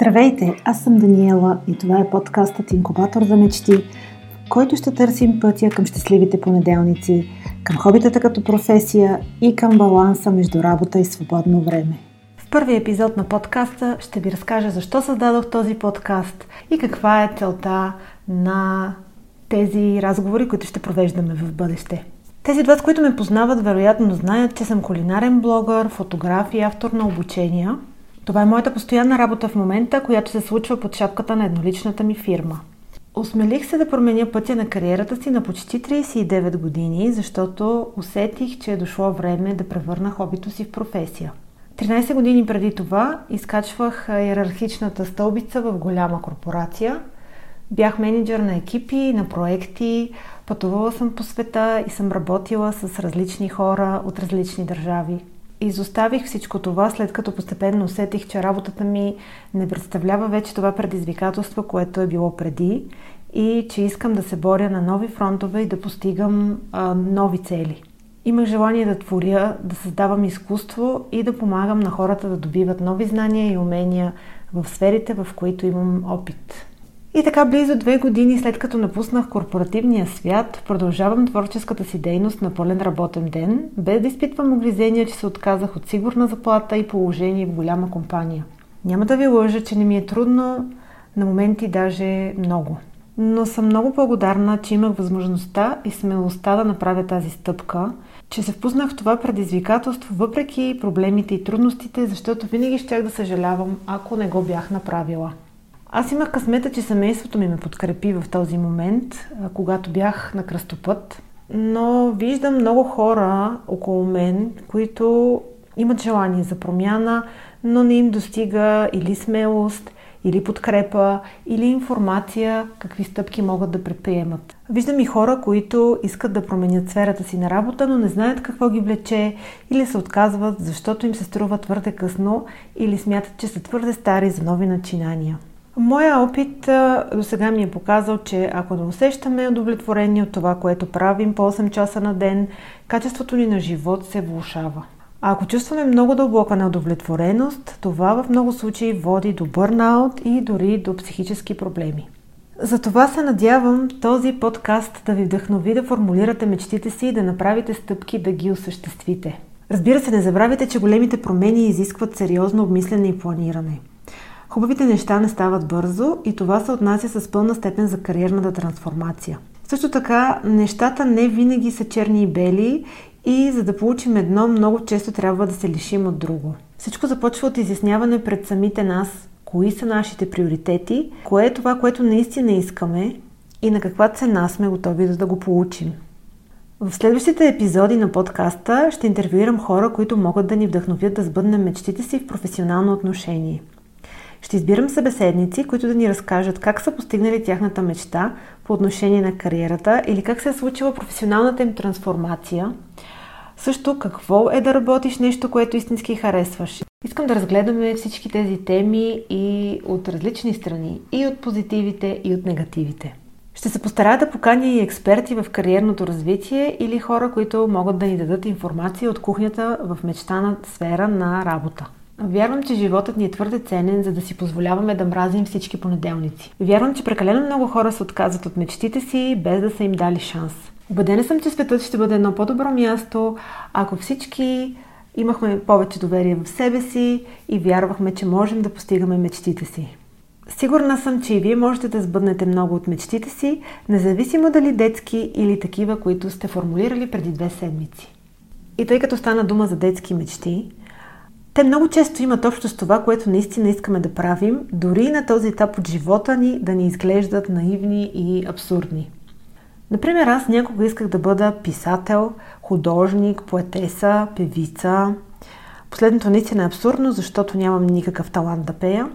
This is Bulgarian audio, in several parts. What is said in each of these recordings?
Здравейте, аз съм Даниела и това е подкастът Инкубатор за мечти, в който ще търсим пътя към щастливите понеделници, към хобитата като професия и към баланса между работа и свободно време. В първия епизод на подкаста ще ви разкажа защо създадох този подкаст и каква е целта на тези разговори, които ще провеждаме в бъдеще. Тези два, които ме познават, вероятно знаят, че съм кулинарен блогър, фотограф и автор на обучения – това е моята постоянна работа в момента, която се случва под шапката на едноличната ми фирма. Осмелих се да променя пътя на кариерата си на почти 39 години, защото усетих, че е дошло време да превърна хобито си в професия. 13 години преди това изкачвах иерархичната стълбица в голяма корпорация. Бях менеджер на екипи, на проекти, пътувала съм по света и съм работила с различни хора от различни държави. Изоставих всичко това, след като постепенно усетих, че работата ми не представлява вече това предизвикателство, което е било преди и че искам да се боря на нови фронтове и да постигам а, нови цели. Имах желание да творя, да създавам изкуство и да помагам на хората да добиват нови знания и умения в сферите, в които имам опит. И така близо две години след като напуснах корпоративния свят, продължавам творческата си дейност на пълен работен ден, без да изпитвам огризения, че се отказах от сигурна заплата и положение в голяма компания. Няма да ви лъжа, че не ми е трудно, на моменти даже много. Но съм много благодарна, че имах възможността и смелостта да направя тази стъпка, че се впуснах в това предизвикателство, въпреки проблемите и трудностите, защото винаги щях да съжалявам, ако не го бях направила. Аз имах късмета, че семейството ми ме подкрепи в този момент, когато бях на кръстопът. Но виждам много хора около мен, които имат желание за промяна, но не им достига или смелост, или подкрепа, или информация какви стъпки могат да предприемат. Виждам и хора, които искат да променят сферата си на работа, но не знаят какво ги влече или се отказват, защото им се струва твърде късно или смятат, че са твърде стари за нови начинания. Моя опит до сега ми е показал, че ако не усещаме удовлетворение от това, което правим по 8 часа на ден, качеството ни на живот се влушава. А ако чувстваме много дълбока неудовлетвореност, това в много случаи води до бърнаут и дори до психически проблеми. Затова се надявам този подкаст да ви вдъхнови да формулирате мечтите си и да направите стъпки да ги осъществите. Разбира се, не забравяйте, че големите промени изискват сериозно обмислене и планиране – Хубавите неща не стават бързо и това се отнася с пълна степен за кариерната трансформация. Също така, нещата не винаги са черни и бели и за да получим едно, много често трябва да се лишим от друго. Всичко започва от изясняване пред самите нас, кои са нашите приоритети, кое е това, което наистина искаме и на каква цена сме готови да го получим. В следващите епизоди на подкаста ще интервюирам хора, които могат да ни вдъхновят да сбъднем мечтите си в професионално отношение – ще избирам събеседници, които да ни разкажат как са постигнали тяхната мечта по отношение на кариерата или как се е случила професионалната им трансформация. Също какво е да работиш нещо, което истински харесваш. Искам да разгледаме всички тези теми и от различни страни, и от позитивите, и от негативите. Ще се постарая да поканя и експерти в кариерното развитие или хора, които могат да ни дадат информация от кухнята в мечтана сфера на работа. Вярвам, че животът ни е твърде ценен, за да си позволяваме да мразим всички понеделници. Вярвам, че прекалено много хора се отказват от мечтите си, без да са им дали шанс. Убедена съм, че светът ще бъде едно по-добро място, ако всички имахме повече доверие в себе си и вярвахме, че можем да постигаме мечтите си. Сигурна съм, че и вие можете да сбъднете много от мечтите си, независимо дали детски или такива, които сте формулирали преди две седмици. И тъй като стана дума за детски мечти, те много често имат общо с това, което наистина искаме да правим, дори на този етап от живота ни да ни изглеждат наивни и абсурдни. Например, аз някога исках да бъда писател, художник, поетеса, певица. Последното наистина е абсурдно, защото нямам никакъв талант да пея.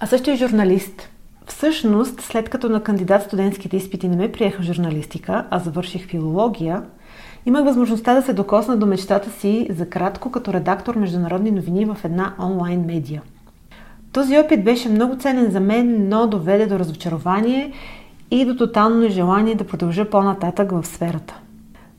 А също и журналист. Всъщност, след като на кандидат студентските изпити не ме приеха журналистика, а завърших филология – Имах възможността да се докосна до мечтата си за кратко като редактор международни новини в една онлайн медия. Този опит беше много ценен за мен, но доведе до разочарование и до тотално желание да продължа по-нататък в сферата.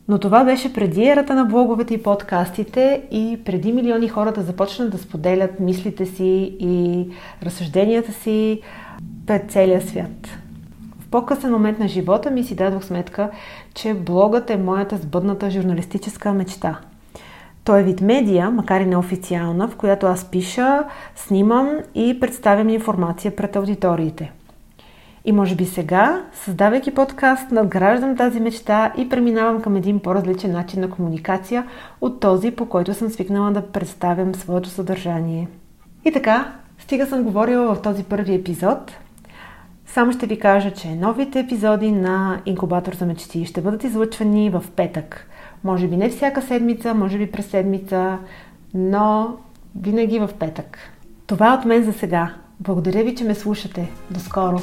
Но това беше преди ерата на блоговете и подкастите и преди милиони хора да започнат да споделят мислите си и разсъжденията си пред целия свят. По-късен момент на живота ми си дадох сметка, че блогът е моята сбъдната журналистическа мечта. Той е вид медия, макар и неофициална, в която аз пиша, снимам и представям информация пред аудиториите – и може би сега, създавайки подкаст, надграждам тази мечта и преминавам към един по-различен начин на комуникация от този, по който съм свикнала да представям своето съдържание. И така, стига съм говорила в този първи епизод. Само ще ви кажа, че новите епизоди на Инкубатор за мечти ще бъдат излъчвани в петък. може би не всяка седмица, може би през седмица, но винаги в петък. Това е от мен за сега. Благодаря ви, че ме слушате. До скоро!